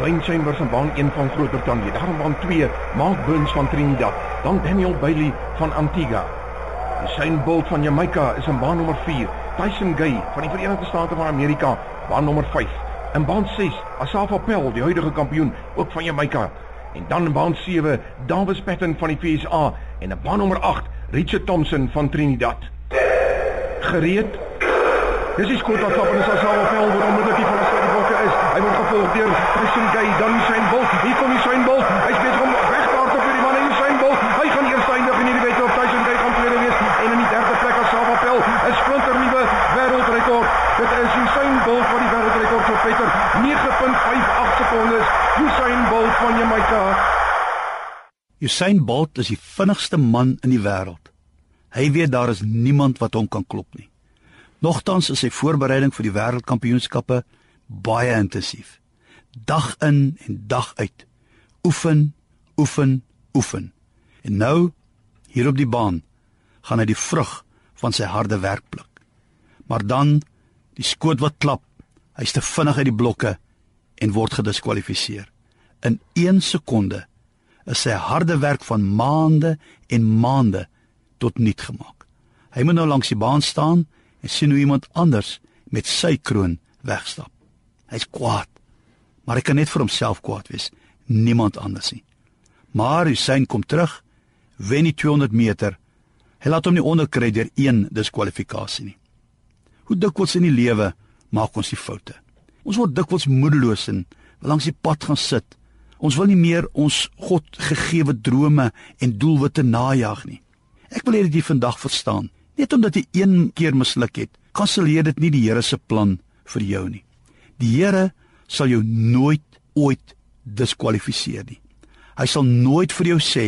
Klein Chambers in baan 1 van Groot-Brittanje. Daar in baan 2, Mark Burns van Trinidad. Dan Daniel Bailey van Antigua. Shane Bolt van Jamaica is in baan nommer 4. Tyson Gay van die Verenigde State van Amerika, baan nommer 5. In baan 6, Asafa Pell, die huidige kampioen, ook van Jamaica. En dan in baan 7, Davis Patton van die VSA en in baan nommer 8, Richard Thompson van Trinidad. Gereed. Dis die skoot wat van Asafa Pell word onmiddellik die van die bokke is. Hy word gevolg deur Tyson Gay, dan Shane Bolt. Hier kom die Shane Bolt. Hy's besig om wegvaart op hierdie man en Shane Bolt. Hy gaan eers eindig in hierdie wedstryd. Tyson Gay gaan tweede wees en in die derde plek Asafa Pell, 'n splinter nuwe wêreldrekord. Dit is Usain Bolt wat die wêreldrekord vir Peter 9.58 sekondes. Usain Bolt van Jamaica. Usain Bolt is die vinnigste man in die wêreld. Hy weet daar is niemand wat hom kan klop nie. Nogtans is sy voorbereiding vir die wêreldkampioenskappe baie intensief. Dag in en dag uit. Oefen, oefen, oefen. En nou hier op die baan gaan hy die vrug van sy harde werk pluk. Maar dan die skoot wat klap. Hy's te vinnig uit die blokke en word gediskwalifiseer. In 1 sekonde is sy harde werk van maande en maande tot niet gemaak. Hy moet nou langs die baan staan en sien hoe iemand anders met sy kroon wegstap. Hy's kwaad. Maar hy kan net vir homself kwaad wees, niemand anders nie. Maar Hussein kom terug, wen die 200 meter. Hy laat hom nie onderkry deur een diskwalifikasie nie. Hoe dikwels in die lewe maak ons die foute? Ons word dikwels moedeloos en langs die pad gaan sit. Ons wil nie meer ons God gegeewe drome en doelwitte najag nie. Ek wil hê dat jy vandag verstaan, net omdat jy een keer misluk het, kanselleer dit nie die Here se plan vir jou nie. Die Here sal jou nooit ooit diskwalifiseer nie. Hy sal nooit vir jou sê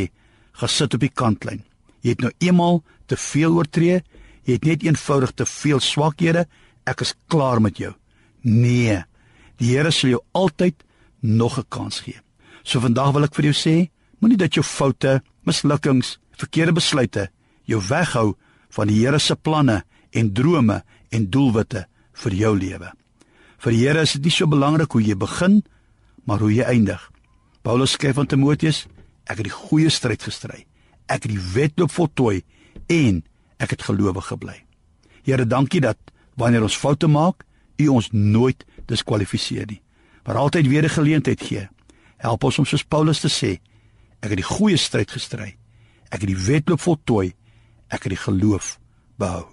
gesit op die kantlyn. Jy het nou eenmal te veel oortree, jy het net eenvoudig te veel swakhede, ek is klaar met jou. Nee. Die Here sal jou altyd nog 'n kans gee. So vandag wil ek vir jou sê, moenie dat jou foute, mislukkings, verkeerde besluite jou weghou van die Here se planne en drome en doelwitte vir jou lewe. Vir die Here is dit nie so belangrik hoe jy begin, maar hoe jy eindig. Paulus skryf aan Timoteus: Ek het die goeie stryd gestry. Ek het die wedloop voltooi en ek het gelowig gebly. Here, dankie dat wanneer ons foute maak, U ons nooit diskwalifiseer nie, maar altyd weer 'n geleentheid gee. Help ons om soos Paulus te sê: Ek het die goeie stryd gestry. Ek het die wedloop voltooi. Ek het die geloof behou.